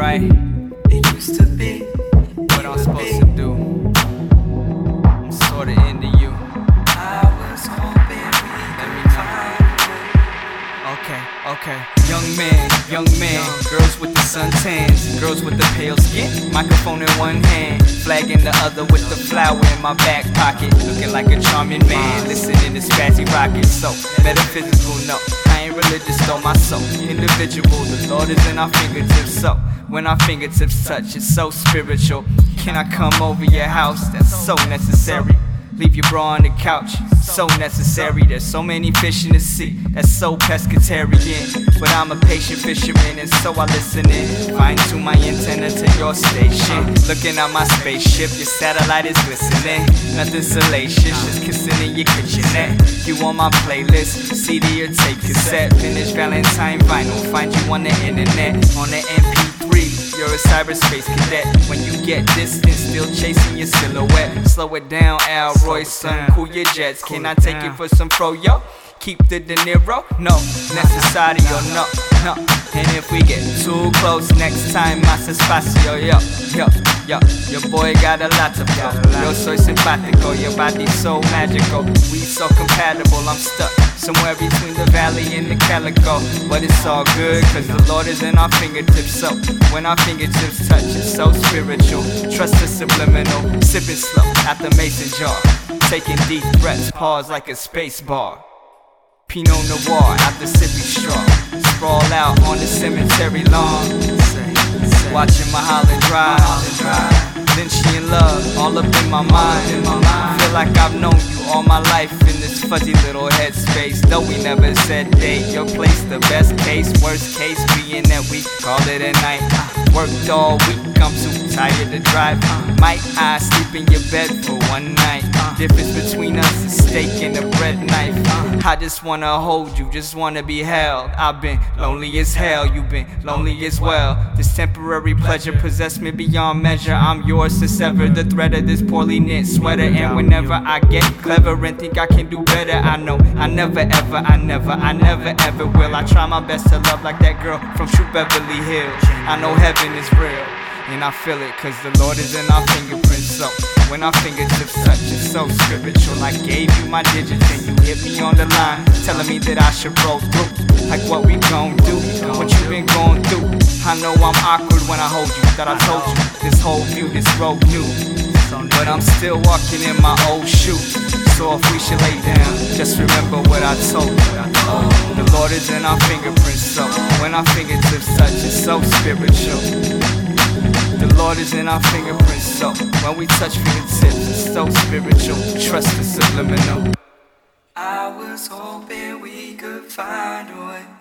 right? It used to be. What I'm supposed to do. I'm sorta into you. I was hoping Let me know. Okay, okay. Young man, young man. The suntans, girls with the pale skin. Microphone in one hand, flag in the other with the flower in my back pocket. Looking like a charming man, listening to SPZRKT. So, metaphysical, no. I ain't religious though, my soul. Individual, the Lord is in our fingertips. So, when our fingertips touch, it's so spiritual. Can I come over your house? That's so necessary. Leave your bra on the couch, so necessary. There's so many fish in the sea, that's so pescatarian. But I'm a patient fisherman, and so I listen in. Fine tune my antenna to your station. Looking at my spaceship, your satellite is glistening. Nothing salacious, just kissing in your kitchenette. You on my playlist, CD or tape cassette. Finish Valentine vinyl, find you on the internet, on the MP3. You're a cyberspace cadet. When you get distant, still chasing your silhouette. Slow it down, Al Roy, son. Cool your jets. Can I take it for some froyo? Keep the De Niro? No, or no, And if we get too close next time, más espacio, yo, yo, yo. Your boy got a lot to flow. Yo soy simpático, your body's so magical. We so compatible, I'm stuck somewhere between the valley and the calico. But it's all good, cause the Lord is in our fingertips. So when our fingertips touch, it's so spiritual. Trust the subliminal, sipping slow at the mason jar. Taking deep breaths, pause like a space bar. Pinot Noir the sippy straw. Sprawl out on the cemetery lawn. Watching Mulholland Drive. Lynchian love, all up in my mind. Like I've known you all my life in this fuzzy little headspace. Though we never said date, your place the best case. Worst case being that we called it a night. Uh, Worked all week, I'm too tired to drive. Uh, Might I sleep in your bed for one night? Uh, Difference between us is steak and a bread knife. I just wanna hold you, just wanna be held. I've been lonely as hell, you've been lonely as well. This temporary pleasure possessed me beyond measure. I'm yours to sever the thread of this poorly knit sweater. And whenever I get clever and think I can do better, I know I never ever, I never, I never ever will. I try my best to love like that girl from True Beverly Hills. I know heaven is real. And I feel it cause the Lord is in our fingerprints. So when our fingertips touch, it's so spiritual. I gave you my digits and you hit me on the line, telling me that I should roll through. Like what we gon' do, what you been going through. I know I'm awkward when I hold you, that I told you. This whole view, this road new. But I'm still walking in my old shoes. So if we should lay down, just remember what I told you. The Lord is in our fingerprints, so when our fingertips touch, it's so spiritual. The Lord is in our fingerprints, so when we touch fingertips, it's so spiritual. Trust the subliminal. I was hoping we could find a way